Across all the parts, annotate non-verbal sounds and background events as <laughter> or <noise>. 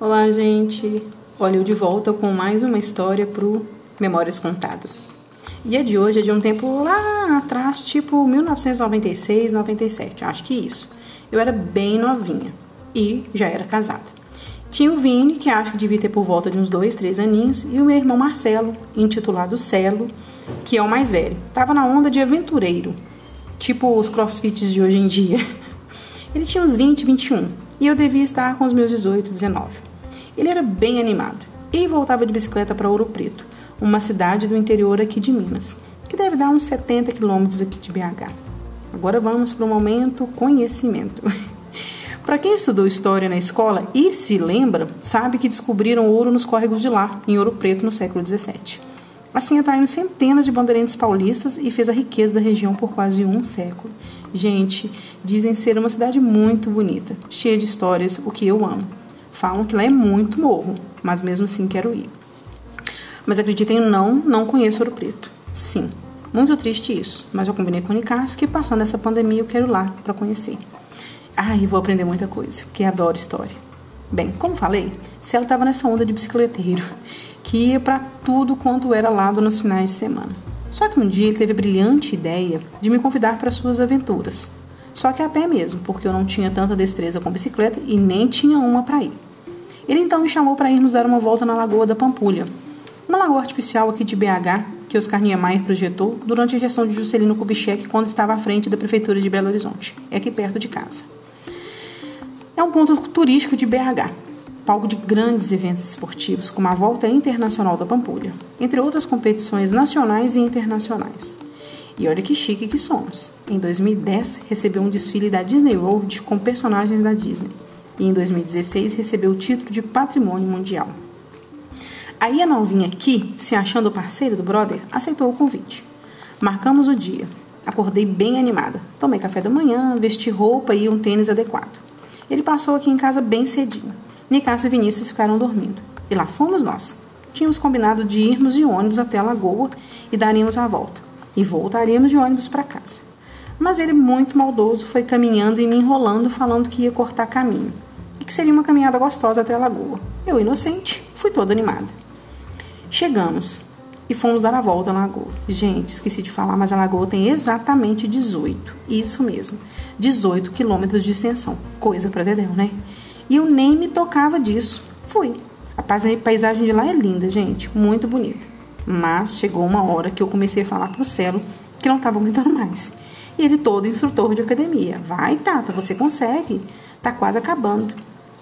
Olá, gente! Olha, eu de volta com mais uma história pro Memórias Contadas. E a de hoje é de um tempo lá atrás, tipo 1996, 97, acho que isso. Eu era bem novinha e já era casada. Tinha o Vini, que acho que devia ter por volta de uns dois, três aninhos, e o meu irmão Marcelo, intitulado Celo, que é o mais velho. Tava na onda de aventureiro, tipo os crossfits de hoje em dia. <laughs> Ele tinha uns 20, 21, e eu devia estar com os meus 18, 19. Ele era bem animado e voltava de bicicleta para Ouro Preto, uma cidade do interior aqui de Minas, que deve dar uns 70 quilômetros aqui de BH. Agora vamos para o momento conhecimento. <laughs> para quem estudou história na escola e se lembra, sabe que descobriram ouro nos córregos de lá, em Ouro Preto, no século XVII. Assim atraiu centenas de bandeirantes paulistas e fez a riqueza da região por quase um século. Gente, dizem ser uma cidade muito bonita, cheia de histórias, o que eu amo. Falam que lá é muito morro, mas mesmo assim quero ir. Mas acreditem não, não conheço Ouro Preto. Sim, muito triste isso, mas eu combinei com o Nicasso que passando essa pandemia eu quero ir lá para conhecer. Ai, vou aprender muita coisa, porque adoro história. Bem, como falei, Cielo estava nessa onda de bicicleteiro, <laughs> que ia para tudo quanto era lado nos finais de semana. Só que um dia ele teve a brilhante ideia de me convidar para suas aventuras. Só que a pé mesmo, porque eu não tinha tanta destreza com bicicleta e nem tinha uma para ir. Ele então me chamou para irmos dar uma volta na Lagoa da Pampulha, uma lagoa artificial aqui de BH que Oscar Niemeyer projetou durante a gestão de Juscelino Kubitschek quando estava à frente da Prefeitura de Belo Horizonte, é aqui perto de casa. É um ponto turístico de BH, palco de grandes eventos esportivos, como a Volta Internacional da Pampulha, entre outras competições nacionais e internacionais. E olha que chique que somos. Em 2010, recebeu um desfile da Disney World com personagens da Disney e em 2016 recebeu o título de Patrimônio Mundial. Aí a novinha aqui, se achando parceira do brother, aceitou o convite. Marcamos o dia. Acordei bem animada. Tomei café da manhã, vesti roupa e um tênis adequado. Ele passou aqui em casa bem cedinho. Nicásio e Vinícius ficaram dormindo. E lá fomos nós. Tínhamos combinado de irmos de ônibus até a lagoa e daríamos a volta. E voltaríamos de ônibus para casa. Mas ele, muito maldoso, foi caminhando e me enrolando, falando que ia cortar caminho que seria uma caminhada gostosa até a lagoa. Eu, inocente, fui toda animada. Chegamos e fomos dar a volta na lagoa. Gente, esqueci de falar, mas a lagoa tem exatamente 18. Isso mesmo, 18 quilômetros de extensão. Coisa para Dedéu, né? E eu nem me tocava disso. Fui. A paisagem de lá é linda, gente, muito bonita. Mas chegou uma hora que eu comecei a falar pro Celo que não estava aguentando mais. E ele todo instrutor de academia. Vai, Tata, você consegue. Tá quase acabando.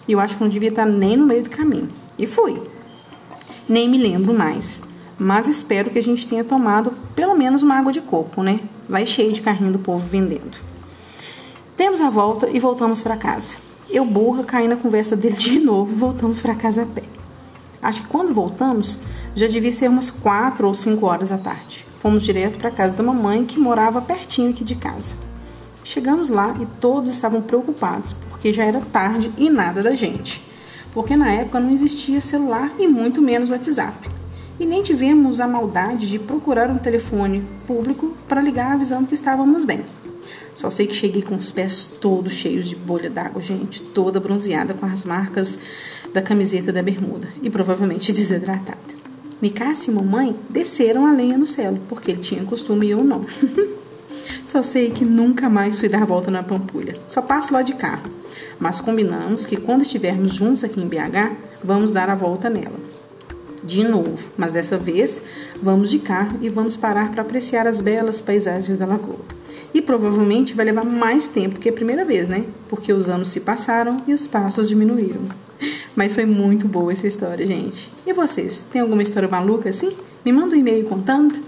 E eu acho que não devia estar nem no meio do caminho. E fui. Nem me lembro mais. Mas espero que a gente tenha tomado pelo menos uma água de coco, né? Vai cheio de carrinho do povo vendendo. Demos a volta e voltamos para casa. Eu burra caí na conversa dele de novo e voltamos para casa a pé. Acho que quando voltamos já devia ser umas quatro ou cinco horas da tarde. Fomos direto para casa da mamãe que morava pertinho aqui de casa. Chegamos lá e todos estavam preocupados, porque já era tarde e nada da gente. Porque na época não existia celular e muito menos WhatsApp. E nem tivemos a maldade de procurar um telefone público para ligar avisando que estávamos bem. Só sei que cheguei com os pés todos cheios de bolha d'água, gente, toda bronzeada com as marcas da camiseta da bermuda e provavelmente <laughs> desidratada. Nicásio e mamãe desceram a lenha no céu, porque ele tinha costume e eu não. <laughs> Só sei que nunca mais fui dar volta na Pampulha. Só passo lá de carro. Mas combinamos que quando estivermos juntos aqui em BH, vamos dar a volta nela. De novo, mas dessa vez vamos de carro e vamos parar para apreciar as belas paisagens da lagoa. E provavelmente vai levar mais tempo do que a primeira vez, né? Porque os anos se passaram e os passos diminuíram. Mas foi muito boa essa história, gente. E vocês, tem alguma história maluca assim? Me manda um e-mail contando.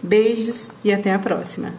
Beijos e até a próxima.